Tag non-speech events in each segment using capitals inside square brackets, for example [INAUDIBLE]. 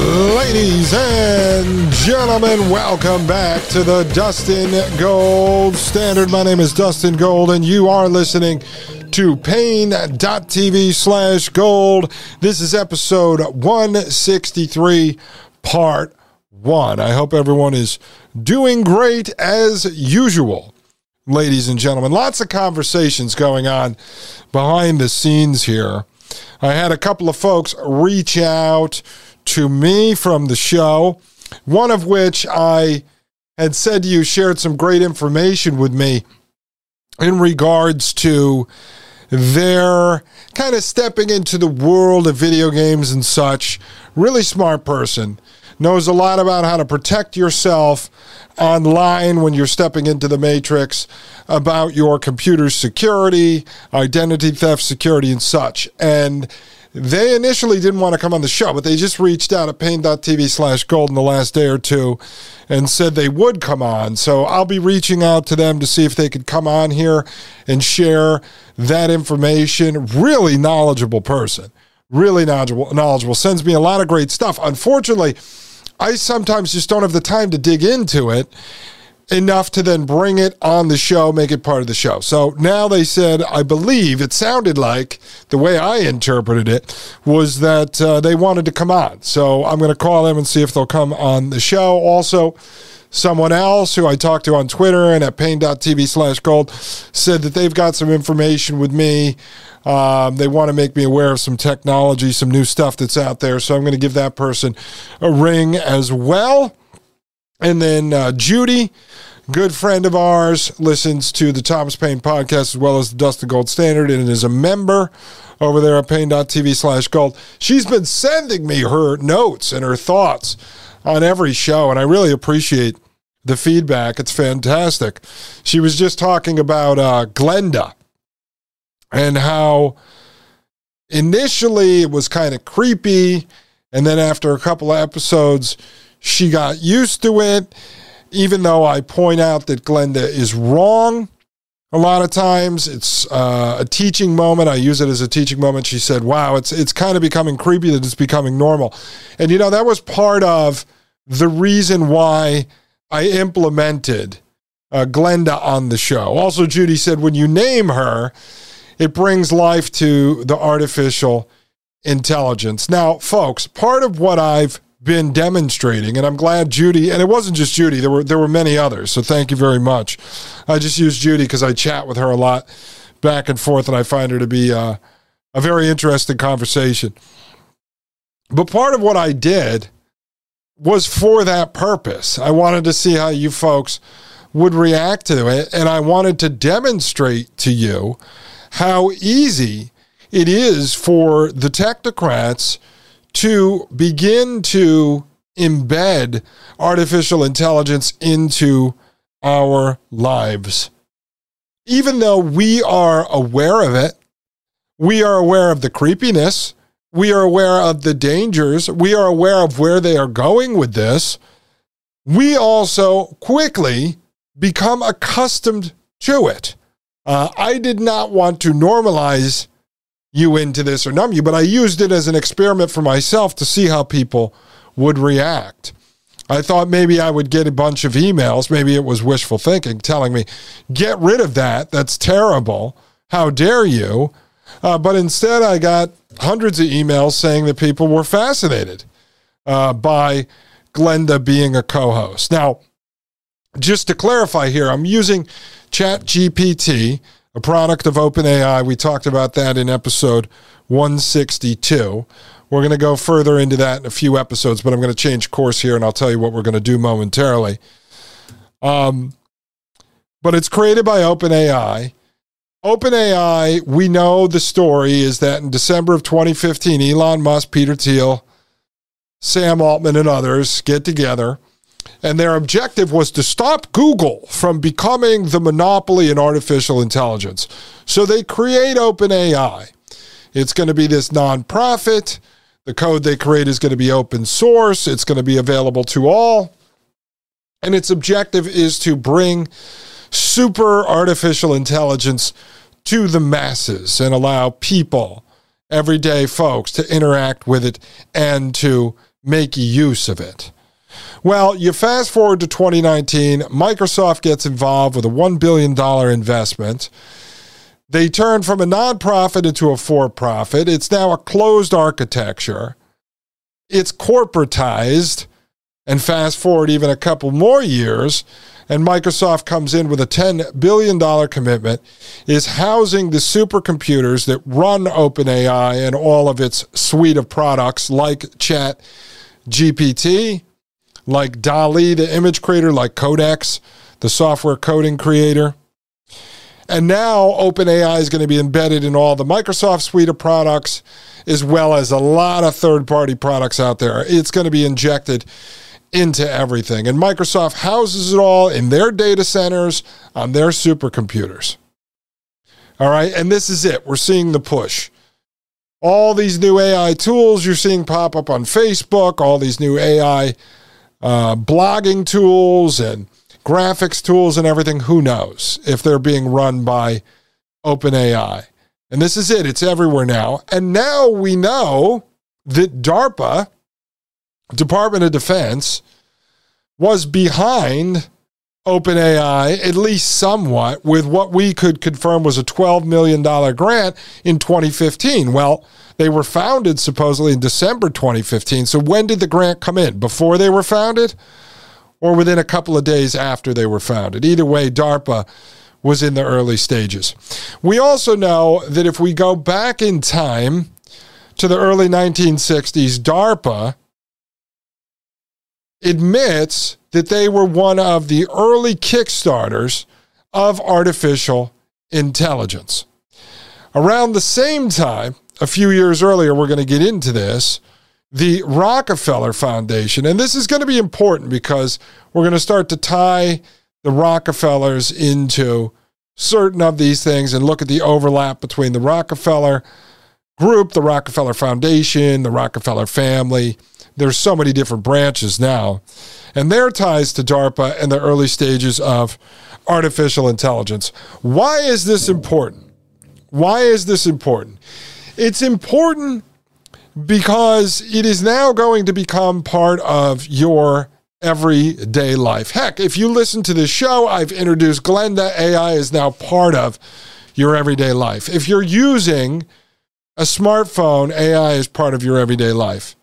Ladies and gentlemen, welcome back to the Dustin Gold Standard. My name is Dustin Gold, and you are listening to Paine.tv slash gold. This is episode 163, part one. I hope everyone is doing great as usual, ladies and gentlemen. Lots of conversations going on behind the scenes here. I had a couple of folks reach out to me from the show, one of which I had said to you shared some great information with me in regards to their kind of stepping into the world of video games and such. Really smart person. Knows a lot about how to protect yourself online when you're stepping into the matrix, about your computer security, identity theft security, and such. And they initially didn't want to come on the show, but they just reached out at Paine.tv slash gold in the last day or two and said they would come on. So I'll be reaching out to them to see if they could come on here and share that information. Really knowledgeable person. Really knowledgeable, knowledgeable. Sends me a lot of great stuff. Unfortunately, I sometimes just don't have the time to dig into it enough to then bring it on the show, make it part of the show. So now they said, I believe it sounded like the way I interpreted it was that uh, they wanted to come on. So I'm going to call them and see if they'll come on the show. Also, someone else who I talked to on Twitter and at Paine.tv slash gold said that they've got some information with me. Um, they want to make me aware of some technology, some new stuff that's out there. So I'm going to give that person a ring as well. And then uh, Judy, good friend of ours, listens to the Thomas Paine podcast as well as the Dust Dustin Gold Standard and is a member over there at Paine.tv slash gold. She's been sending me her notes and her thoughts on every show, and I really appreciate the feedback. It's fantastic. She was just talking about uh, Glenda and how initially it was kind of creepy, and then after a couple of episodes, she got used to it, even though I point out that Glenda is wrong. A lot of times it's uh, a teaching moment. I use it as a teaching moment. She said, wow, it's, it's kind of becoming creepy that it's becoming normal. And, you know, that was part of the reason why I implemented uh, Glenda on the show. Also, Judy said, when you name her, it brings life to the artificial intelligence. Now, folks, part of what I've been demonstrating, and I'm glad Judy, and it wasn't just Judy, there were there were many others. So thank you very much. I just use Judy because I chat with her a lot back and forth, and I find her to be uh, a very interesting conversation. But part of what I did was for that purpose. I wanted to see how you folks would react to it, and I wanted to demonstrate to you how easy it is for the technocrats to begin to embed artificial intelligence into our lives. Even though we are aware of it, we are aware of the creepiness, we are aware of the dangers, we are aware of where they are going with this. We also quickly become accustomed to it. Uh, I did not want to normalize you into this or numb you, but I used it as an experiment for myself to see how people would react. I thought maybe I would get a bunch of emails, maybe it was wishful thinking, telling me, get rid of that. That's terrible. How dare you? Uh, but instead, I got hundreds of emails saying that people were fascinated uh, by Glenda being a co host. Now, just to clarify here, I'm using ChatGPT a product of OpenAI. We talked about that in episode 162. We're going to go further into that in a few episodes, but I'm going to change course here and I'll tell you what we're going to do momentarily. Um, but it's created by OpenAI. OpenAI, we know the story is that in December of 2015, Elon Musk, Peter Thiel, Sam Altman, and others get together, and their objective was to stop Google from becoming the monopoly in artificial intelligence. So they create OpenAI. It's going to be this nonprofit. The code they create is going to be open source, it's going to be available to all. And its objective is to bring super artificial intelligence to the masses and allow people, everyday folks, to interact with it and to make use of it. Well, you fast forward to 2019, Microsoft gets involved with a $1 billion investment. They turn from a nonprofit into a for profit. It's now a closed architecture. It's corporatized. And fast forward even a couple more years, and Microsoft comes in with a $10 billion commitment, is housing the supercomputers that run OpenAI and all of its suite of products like Chat GPT, like DALL-E, the image creator, like Codex, the software coding creator. And now OpenAI is going to be embedded in all the Microsoft suite of products, as well as a lot of third party products out there. It's going to be injected into everything. And Microsoft houses it all in their data centers on their supercomputers. All right. And this is it. We're seeing the push. All these new AI tools you're seeing pop up on Facebook, all these new AI uh, blogging tools and graphics tools and everything. Who knows if they're being run by OpenAI? And this is it. It's everywhere now. And now we know that DARPA Department of Defense was behind OpenAI, at least somewhat, with what we could confirm was a $12 million grant in 2015. Well, they were founded supposedly in December 2015. So when did the grant come in? Before they were founded or within a couple of days after they were founded? Either way, DARPA was in the early stages. We also know that if we go back in time to the early 1960s, DARPA admits that they were one of the early kickstarters of artificial intelligence. Around the same time, a few years earlier, we're going to get into this, the Rockefeller Foundation, and this is going to be important because we're going to start to tie the Rockefellers into certain of these things and look at the overlap between the Rockefeller group, the Rockefeller Foundation, the Rockefeller family, there's so many different branches now. And their ties to DARPA and the early stages of artificial intelligence. Why is this important? Why is this important? It's important because it is now going to become part of your everyday life. Heck, if you listen to this show, I've introduced Glenda. AI is now part of your everyday life. If you're using a smartphone, AI is part of your everyday life.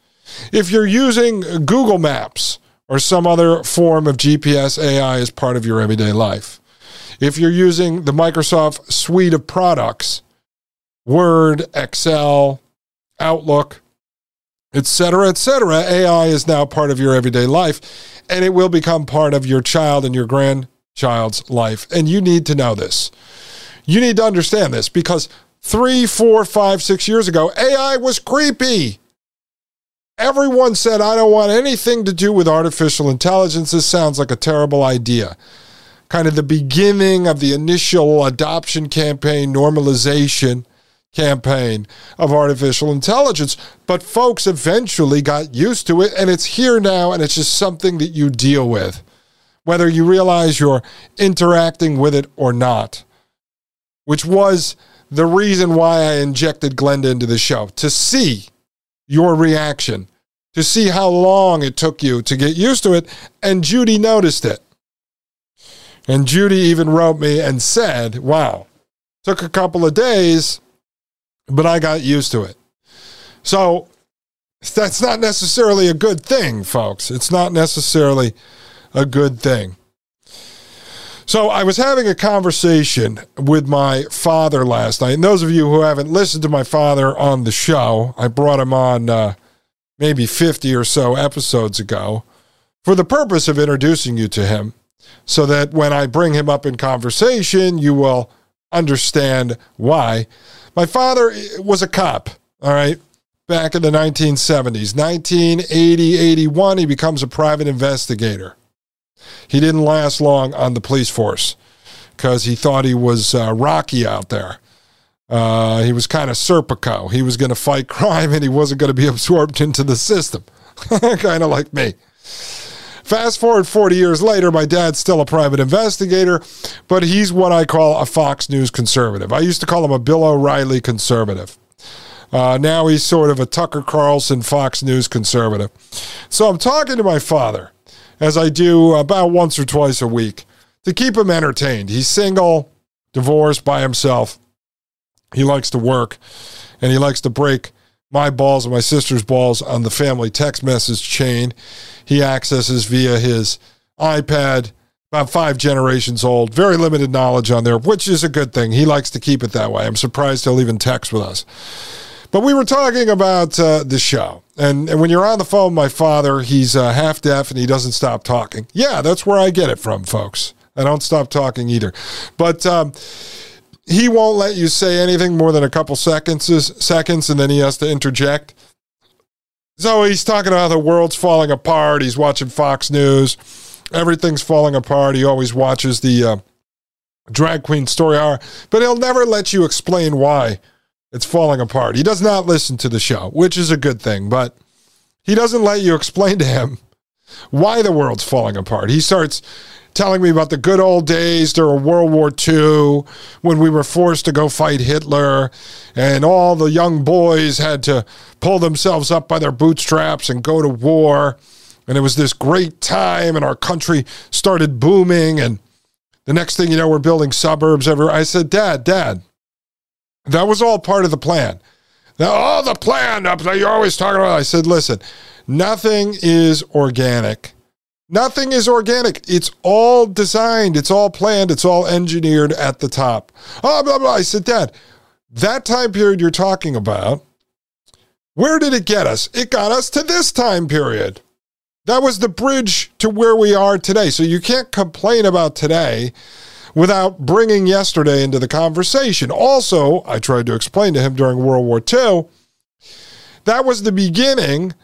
If you're using Google Maps or some other form of GPS AI as part of your everyday life, if you're using the Microsoft suite of products, Word, Excel, Outlook, etc., etc., AI is now part of your everyday life and it will become part of your child and your grandchild's life. And you need to know this. You need to understand this because three, four, five, six years ago, AI was creepy. Everyone said, I don't want anything to do with artificial intelligence. This sounds like a terrible idea. Kind of the beginning of the initial adoption campaign, normalization campaign of artificial intelligence. But folks eventually got used to it, and it's here now, and it's just something that you deal with, whether you realize you're interacting with it or not, which was the reason why I injected Glenda into the show to see your reaction to see how long it took you to get used to it. And Judy noticed it. And Judy even wrote me and said, Wow, took a couple of days, but I got used to it. So that's not necessarily a good thing, folks. It's not necessarily a good thing. So I was having a conversation with my father last night. And those of you who haven't listened to my father on the show, I brought him on uh, maybe 50 or so episodes ago for the purpose of introducing you to him so that when I bring him up in conversation, you will understand why. My father was a cop, all right, back in the 1970s. 1980, 81, he becomes a private investigator. He didn't last long on the police force because he thought he was uh, Rocky out there. Uh, he was kind of Serpico. He was going to fight [LAUGHS] crime and he wasn't going to be absorbed into the system, [LAUGHS] kind of like me. Fast forward 40 years later, my dad's still a private investigator, but he's what I call a Fox News conservative. I used to call him a Bill O'Reilly conservative. Uh, now he's sort of a Tucker Carlson Fox News conservative. So I'm talking to my father, as I do about once or twice a week, to keep him entertained. He's single, divorced, by himself. He likes to work, and he likes to break my balls and my sister's balls on the family text message chain. He accesses via his iPad, about five generations old, very limited knowledge on there, which is a good thing. He likes to keep it that way. I'm surprised he'll even text with us. But we were talking about uh, the show. And, and when you're on the phone, my father, he's uh, half deaf and he doesn't stop talking. Yeah, that's where I get it from, folks. I don't stop talking either. But um, he won't let you say anything more than a couple seconds, seconds, and then he has to interject. So he's talking about the world's falling apart. He's watching Fox News. Everything's falling apart. He always watches the uh, drag queen story hour, but he'll never let you explain why it's falling apart. He does not listen to the show, which is a good thing, but he doesn't let you explain to him why the world's falling apart. He starts telling me about the good old days during World War II when we were forced to go fight Hitler and all the young boys had to pull themselves up by their bootstraps and go to war. And it was this great time and our country started booming. And the next thing you know, we're building suburbs everywhere. I said, Dad, Dad, that was all part of the plan. Now, all the plan uh, up there, you're always talking about. I said, listen, nothing is organic Nothing is organic. It's all designed, it's all planned, it's all engineered at the top. Oh, blah, blah. I said, Dad, that time period you're talking about, where did it get us? It got us to this time period. That was the bridge to where we are today. So you can't complain about today without bringing yesterday into the conversation. Also, I tried to explain to him during World War II, that was the beginning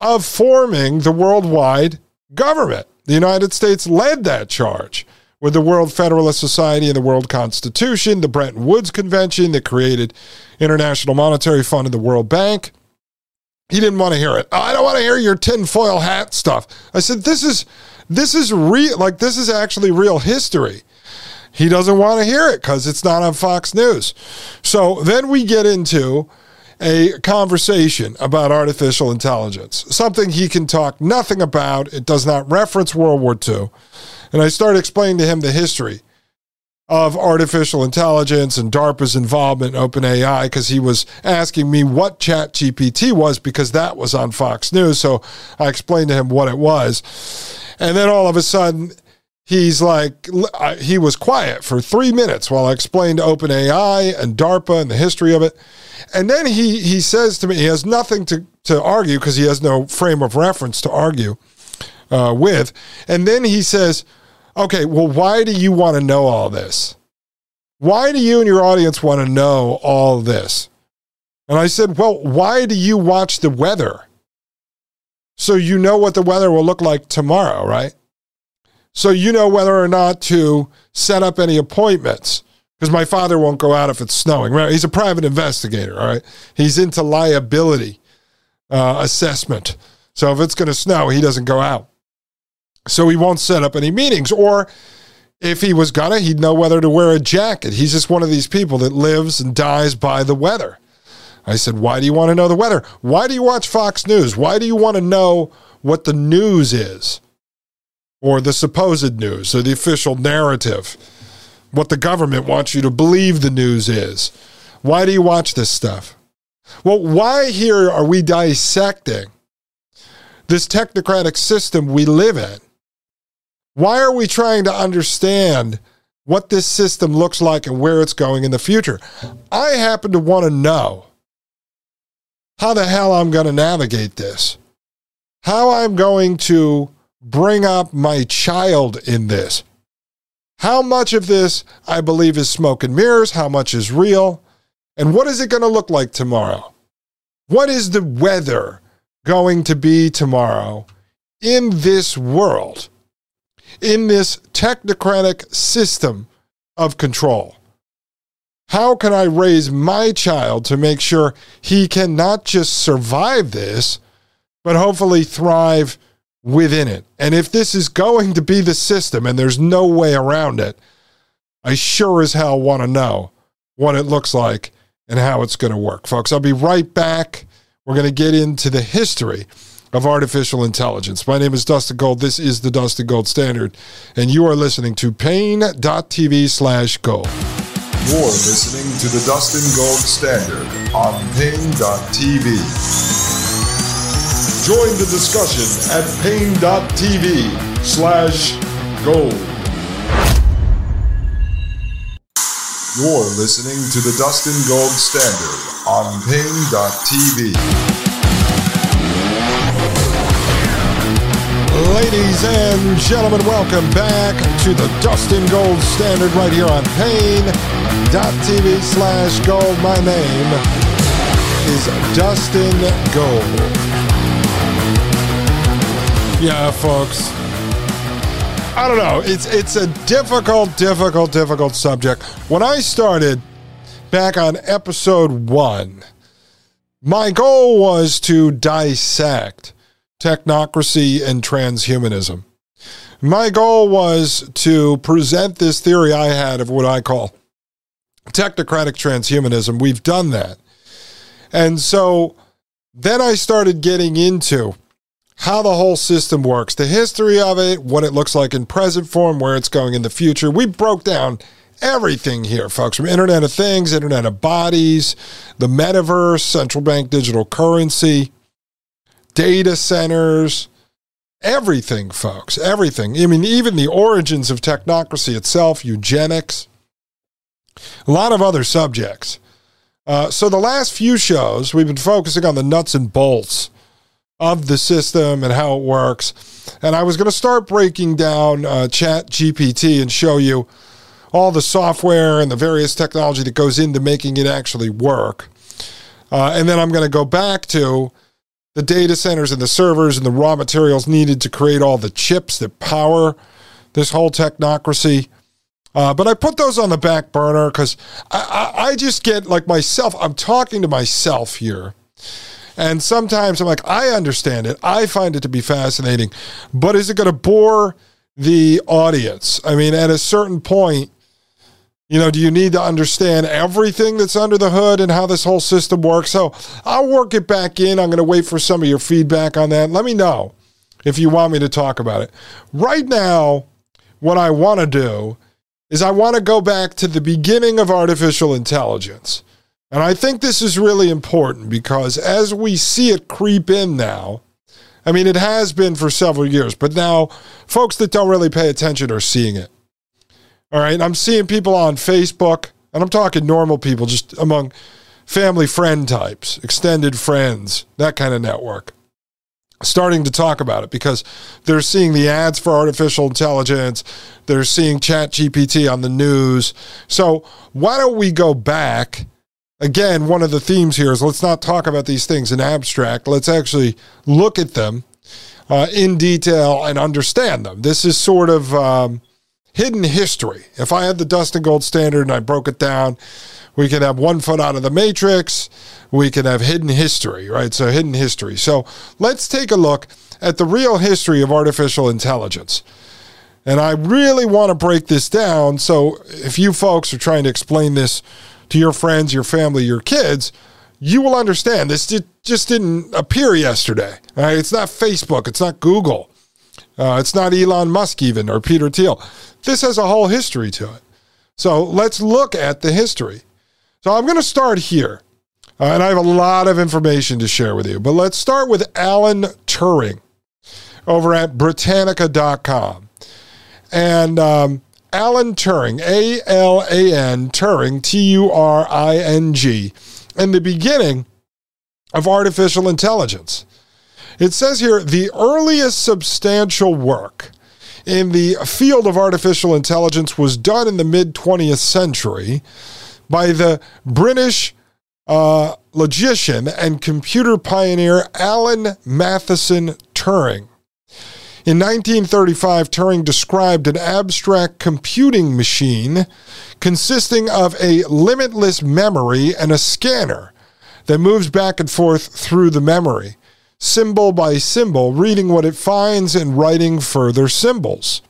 of forming the worldwide government. The United States led that charge with the World Federalist Society and the World Constitution, the Bretton Woods Convention that created International Monetary Fund and the World Bank. He didn't want to hear it. I don't want to hear your tinfoil hat stuff. I said, this is this is real like this is actually real history. He doesn't want to hear it because it's not on Fox News. So then we get into a conversation about artificial intelligence, something he can talk nothing about. It does not reference World War II. And I start explaining to him the history of artificial intelligence and DARPA's involvement in OpenAI because he was asking me what ChatGPT was because that was on Fox News. So I explained to him what it was. And then all of a sudden, he's like, he was quiet for three minutes while I explained OpenAI and DARPA and the history of it. And then he he says to me, he has nothing to, to argue because he has no frame of reference to argue uh, with. And then he says, okay, well, why do you want to know all this? Why do you and your audience want to know all this? And I said, well, why do you watch the weather? So you know what the weather will look like tomorrow, right? So you know whether or not to set up any appointments because my father won't go out if it's snowing. Right? He's a private investigator. All right, he's into liability uh, assessment. So if it's going to snow, he doesn't go out. So he won't set up any meetings. Or if he was gonna, he'd know whether to wear a jacket. He's just one of these people that lives and dies by the weather. I said, Why do you want to know the weather? Why do you watch Fox News? Why do you want to know what the news is? Or the supposed news, or the official narrative? what the government wants you to believe the news is. Why do you watch this stuff? Well, why here are we dissecting this technocratic system we live in? Why are we trying to understand what this system looks like and where it's going in the future? I happen to want to know how the hell I'm going to navigate this, how I'm going to bring up my child in this How much of this I believe is smoke and mirrors? How much is real? And what is it going to look like tomorrow? What is the weather going to be tomorrow in this world, in this technocratic system of control? How can I raise my child to make sure he can not just survive this, but hopefully thrive within it? And if this is going to be the system and there's no way around it, I sure as hell want to know what it looks like and how it's going to work. Folks, I'll be right back. We're going to get into the history of artificial intelligence. My name is Dustin Gold. This is the Dustin Gold Standard, and you are listening to Paine.tv slash gold. You're listening to the Dustin Gold Standard on Paine.tv. Join the discussion at Paine.tv slash gold. You're listening to the Dustin Gold Standard on Paine.tv. Ladies and gentlemen, welcome back to the Dustin Gold Standard right here on Paine.tv slash gold. My name is Dustin Gold. Yeah, folks. I don't know. It's it's a difficult, difficult, difficult subject. When I started back on episode one, my goal was to dissect technocracy and transhumanism. My goal was to present this theory I had of what I call technocratic transhumanism. We've done that. And so then I started getting into how the whole system works, the history of it, what it looks like in present form, where it's going in the future. We broke down everything here, folks, from Internet of Things, Internet of Bodies, the metaverse, central bank digital currency, data centers, everything, folks, everything. I mean, even the origins of technocracy itself, eugenics, a lot of other subjects. Uh, so, the last few shows, we've been focusing on the nuts and bolts of the system and how it works. And I was going to start breaking down uh, Chat GPT and show you all the software and the various technology that goes into making it actually work. Uh, and then I'm going to go back to the data centers and the servers and the raw materials needed to create all the chips that power this whole technocracy. Uh, but I put those on the back burner because I, I, I just get like myself, I'm talking to myself here. And sometimes I'm like, I understand it. I find it to be fascinating. But is it going to bore the audience? I mean, at a certain point, you know, do you need to understand everything that's under the hood and how this whole system works? So I'll work it back in. I'm going to wait for some of your feedback on that. Let me know if you want me to talk about it. Right now, what I want to do is I want to go back to the beginning of artificial intelligence. And I think this is really important because as we see it creep in now, I mean, it has been for several years, but now folks that don't really pay attention are seeing it. All right. I'm seeing people on Facebook, and I'm talking normal people, just among family friend types, extended friends, that kind of network, starting to talk about it because they're seeing the ads for artificial intelligence. They're seeing Chat GPT on the news. So why don't we go back? Again, one of the themes here is let's not talk about these things in abstract. Let's actually look at them uh, in detail and understand them. This is sort of um, hidden history. If I had the Dustin Gold standard and I broke it down, we could have one foot out of the matrix. We could have hidden history, right? So, hidden history. So, let's take a look at the real history of artificial intelligence. And I really want to break this down. So, if you folks are trying to explain this to your friends, your family, your kids, you will understand this just didn't appear yesterday. Right? It's not Facebook, it's not Google, uh, it's not Elon Musk even or Peter Thiel. This has a whole history to it. So let's look at the history. So I'm going to start here. Uh, and I have a lot of information to share with you, but let's start with Alan Turing over at Britannica.com. And um, Alan Turing, A L A N, Turing, T U R I N G, and the beginning of artificial intelligence. It says here the earliest substantial work in the field of artificial intelligence was done in the mid 20th century by the British uh, logician and computer pioneer Alan Matheson Turing. In 1935, Turing described an abstract computing machine consisting of a limitless memory and a scanner that moves back and forth through the memory, symbol by symbol, reading what it finds and writing further symbols.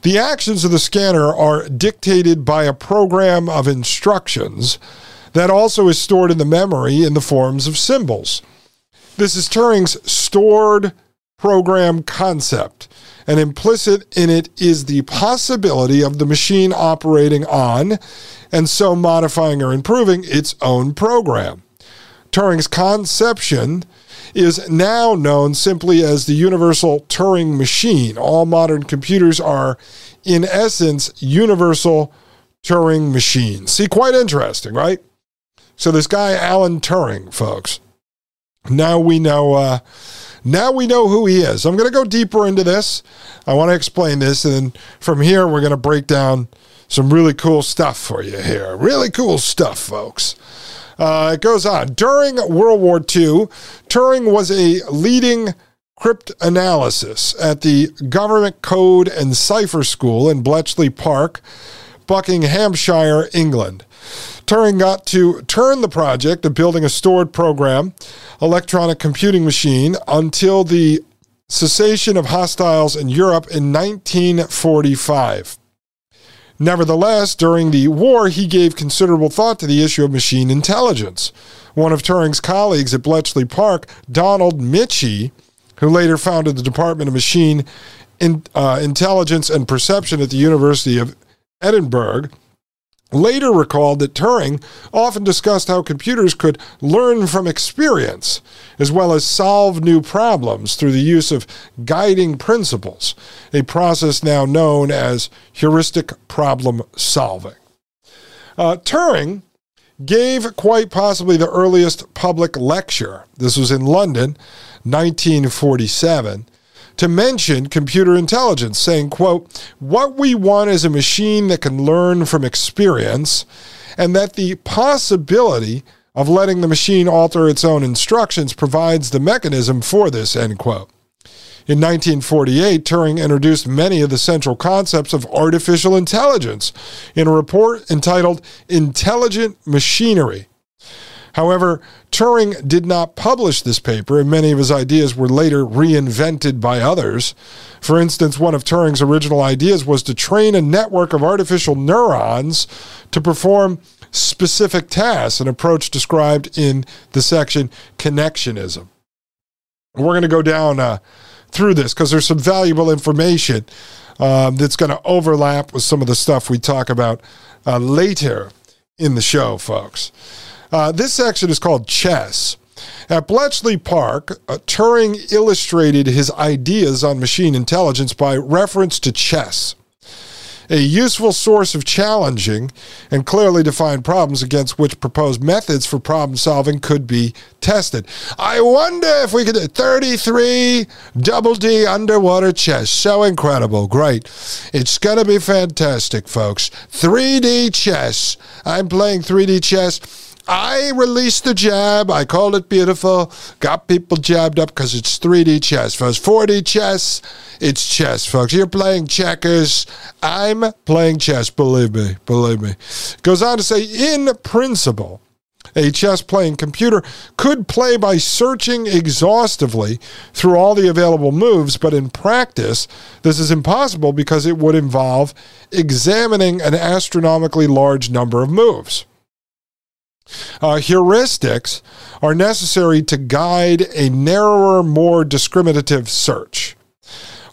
The actions of the scanner are dictated by a program of instructions that also is stored in the memory in the forms of symbols. This is Turing's stored program concept, and implicit in it is the possibility of the machine operating on and so modifying or improving its own program. Turing's conception is now known simply as the universal Turing machine. All modern computers are, in essence, universal Turing machines. See, quite interesting, right? So this guy Alan Turing, folks. Now we know. Uh, now we know who he is. I'm going to go deeper into this. I want to explain this, and then from here we're going to break down some really cool stuff for you here. Really cool stuff, folks. Uh, it goes on. During World War II, Turing was a leading cryptanalysis at the Government Code and Cipher School in Bletchley Park, Buckinghamshire, England. Turing got to turn the project of building a stored program electronic computing machine until the cessation of hostiles in Europe in 1945. Nevertheless, during the war, he gave considerable thought to the issue of machine intelligence. One of Turing's colleagues at Bletchley Park, Donald Michie, who later founded the Department of Machine in, uh, Intelligence and Perception at the University of Edinburgh, later recalled that Turing often discussed how computers could learn from experience as well as solve new problems through the use of guiding principles, a process now known as heuristic problem solving. Uh, Turing gave quite possibly the earliest public lecture. This was in London, 1947 to mention computer intelligence, saying, quote, what we want is a machine that can learn from experience and that the possibility of letting the machine alter its own instructions provides the mechanism for this, end quote. In 1948, Turing introduced many of the central concepts of artificial intelligence in a report entitled Intelligent Machinery, However, Turing did not publish this paper, and many of his ideas were later reinvented by others. For instance, one of Turing's original ideas was to train a network of artificial neurons to perform specific tasks, an approach described in the section Connectionism. We're going to go down uh, through this because there's some valuable information um, that's going to overlap with some of the stuff we talk about uh, later in the show, folks. Uh, this section is called Chess. At Bletchley Park, uh, Turing illustrated his ideas on machine intelligence by reference to chess, a useful source of challenging and clearly defined problems against which proposed methods for problem solving could be tested. I wonder if we could 33 double D underwater chess. So incredible. Great. It's going to be fantastic, folks. 3D chess. I'm playing 3D chess I released the jab. I called it beautiful. Got people jabbed up because it's 3D chess, folks. 4D chess, it's chess, folks. You're playing checkers. I'm playing chess. Believe me. Believe me. Goes on to say, in principle, a chess playing computer could play by searching exhaustively through all the available moves, but in practice, this is impossible because it would involve examining an astronomically large number of moves. Uh, heuristics are necessary to guide a narrower, more discriminative search.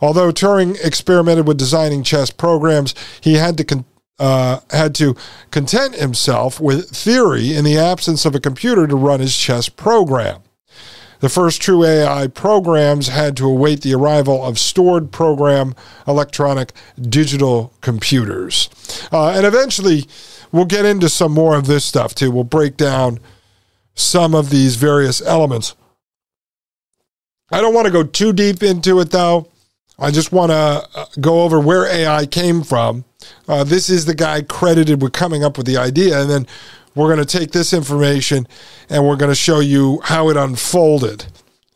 Although Turing experimented with designing chess programs, he had to con- uh, had to content himself with theory in the absence of a computer to run his chess program. The first true AI programs had to await the arrival of stored program electronic digital computers. Uh, and eventually, we'll get into some more of this stuff too. We'll break down some of these various elements. I don't want to go too deep into it though. I just want to uh, go over where AI came from. Uh, this is the guy credited with coming up with the idea. And then we're going to take this information and we're going to show you how it unfolded.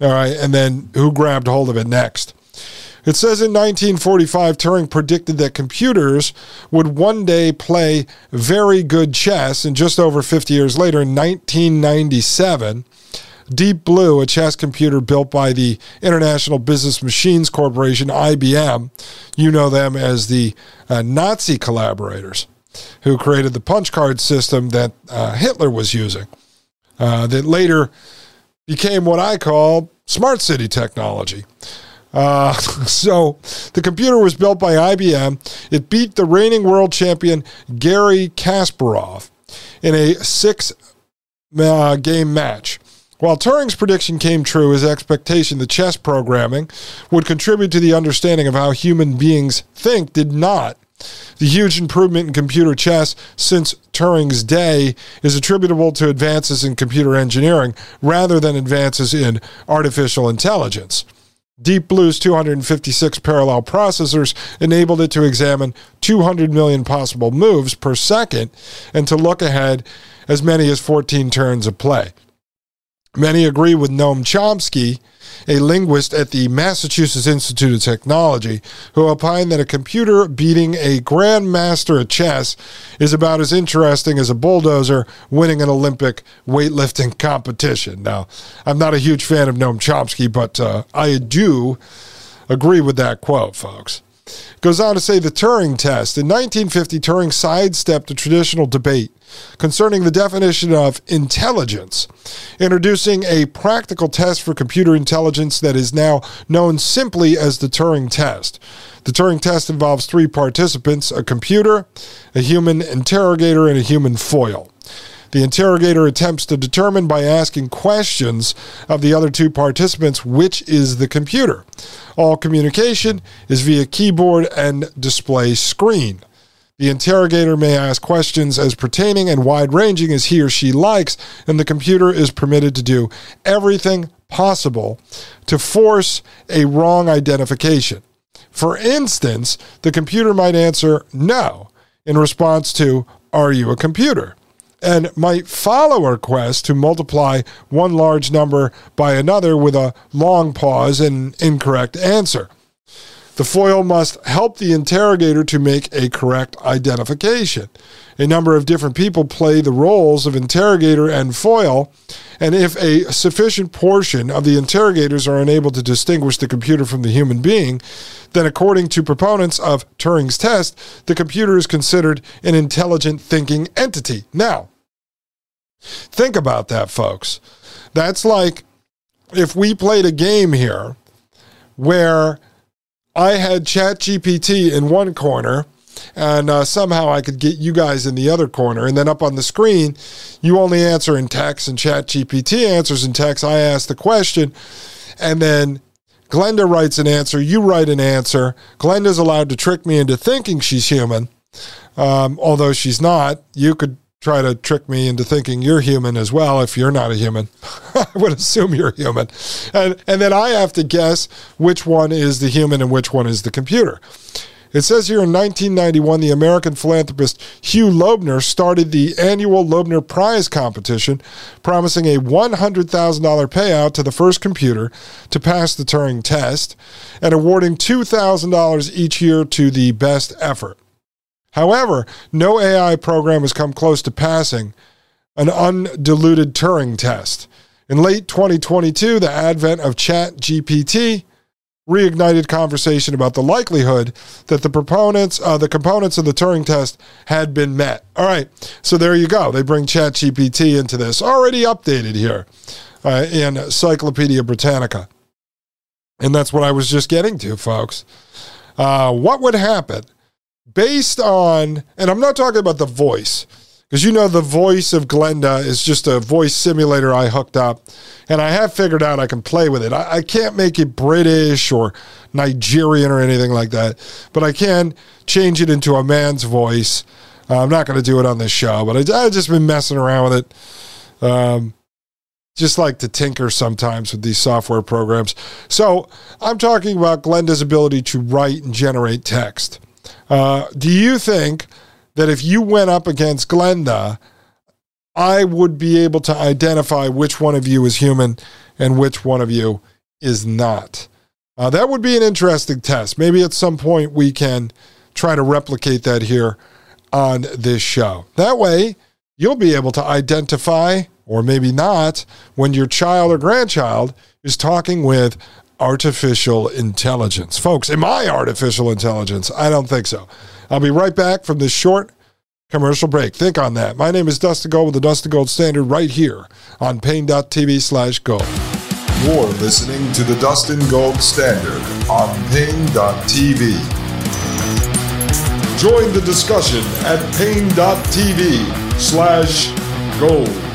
All right. And then who grabbed hold of it next. It says in 1945, Turing predicted that computers would one day play very good chess. And just over 50 years later, in 1997, Deep Blue, a chess computer built by the International Business Machines Corporation, IBM, you know them as the uh, Nazi collaborators who created the punch card system that uh, Hitler was using, uh, that later became what I call smart city technology. Uh, [LAUGHS] so the computer was built by IBM. It beat the reigning world champion Garry Kasparov in a six uh, game match. While Turing's prediction came true, his expectation that chess programming would contribute to the understanding of how human beings think did not. The huge improvement in computer chess since Turing's day is attributable to advances in computer engineering rather than advances in artificial intelligence. Deep Blue's 256 parallel processors enabled it to examine 200 million possible moves per second and to look ahead as many as 14 turns of play. Many agree with Noam Chomsky, a linguist at the Massachusetts Institute of Technology, who opined that a computer beating a grandmaster at chess is about as interesting as a bulldozer winning an Olympic weightlifting [LAUGHS] competition. Now, I'm not a huge fan of Noam Chomsky, but uh, I do agree with that quote, folks. Goes on to say the Turing test. In 1950, Turing sidestepped a traditional debate concerning the definition of intelligence, introducing a practical test for computer intelligence that is now known simply as the Turing test. The Turing test involves three participants a computer, a human interrogator, and a human foil. The interrogator attempts to determine by asking questions of the other two participants which is the computer. All communication is via keyboard and display screen. The interrogator may ask questions as pertaining and wide ranging as he or she likes, and the computer is permitted to do everything possible to force a wrong identification. For instance, the computer might answer no in response to, Are you a computer? And might follow a request to multiply one large number by another with a long pause and incorrect answer. The foil must help the interrogator to make a correct identification. A number of different people play the roles of interrogator and foil, and if a sufficient portion of the interrogators are unable to distinguish the computer from the human being, then according to proponents of Turing's test, the computer is considered an intelligent thinking entity. Now, think about that, folks. That's like if we played a game here where I had ChatGPT in one corner, and uh, somehow I could get you guys in the other corner. And then up on the screen, you only answer in text, and ChatGPT answers in text. I ask the question, and then Glenda writes an answer. You write an answer. Glenda's allowed to trick me into thinking she's human, um, although she's not. You could try to trick me into thinking you're human as well if you're not a human. [LAUGHS] I would assume you're human. And, and then I have to guess which one is the human and which one is the computer. It says here in 1991, the American philanthropist Hugh Loebner started the annual Loebner Prize competition, promising a $100,000 payout to the first computer to pass the Turing test and awarding $2,000 each year to the best effort. However, no AI program has come close to passing an undiluted Turing test. In late 2022, the advent of ChatGPT reignited conversation about the likelihood that the proponents, uh, the components of the Turing test had been met. All right, so there you go. They bring ChatGPT into this, already updated here uh, in Encyclopedia Britannica. And that's what I was just getting to, folks. Uh, what would happen based on, and I'm not talking about the voice, because you know the voice of Glenda is just a voice simulator I hooked up, and I have figured out I can play with it. I, I can't make it British or Nigerian or anything like that, but I can change it into a man's voice. Uh, I'm not going to do it on this show, but I, have just been messing around with it. Um, just like to tinker sometimes with these software programs. So I'm talking about Glenda's ability to write and generate text. Uh, do you think that if you went up against Glenda, I would be able to identify which one of you is human and which one of you is not? Uh, that would be an interesting test. Maybe at some point we can try to replicate that here on this show. That way, you'll be able to identify, or maybe not, when your child or grandchild is talking with artificial intelligence. Folks, am I artificial intelligence? I don't think so. I'll be right back from this short commercial break. Think on that. My name is Dustin Gold with the Dustin Gold Standard right here on Paine.tv slash gold. You're listening to the Dustin Gold Standard on Paine.tv. Join the discussion at Paine.tv slash gold.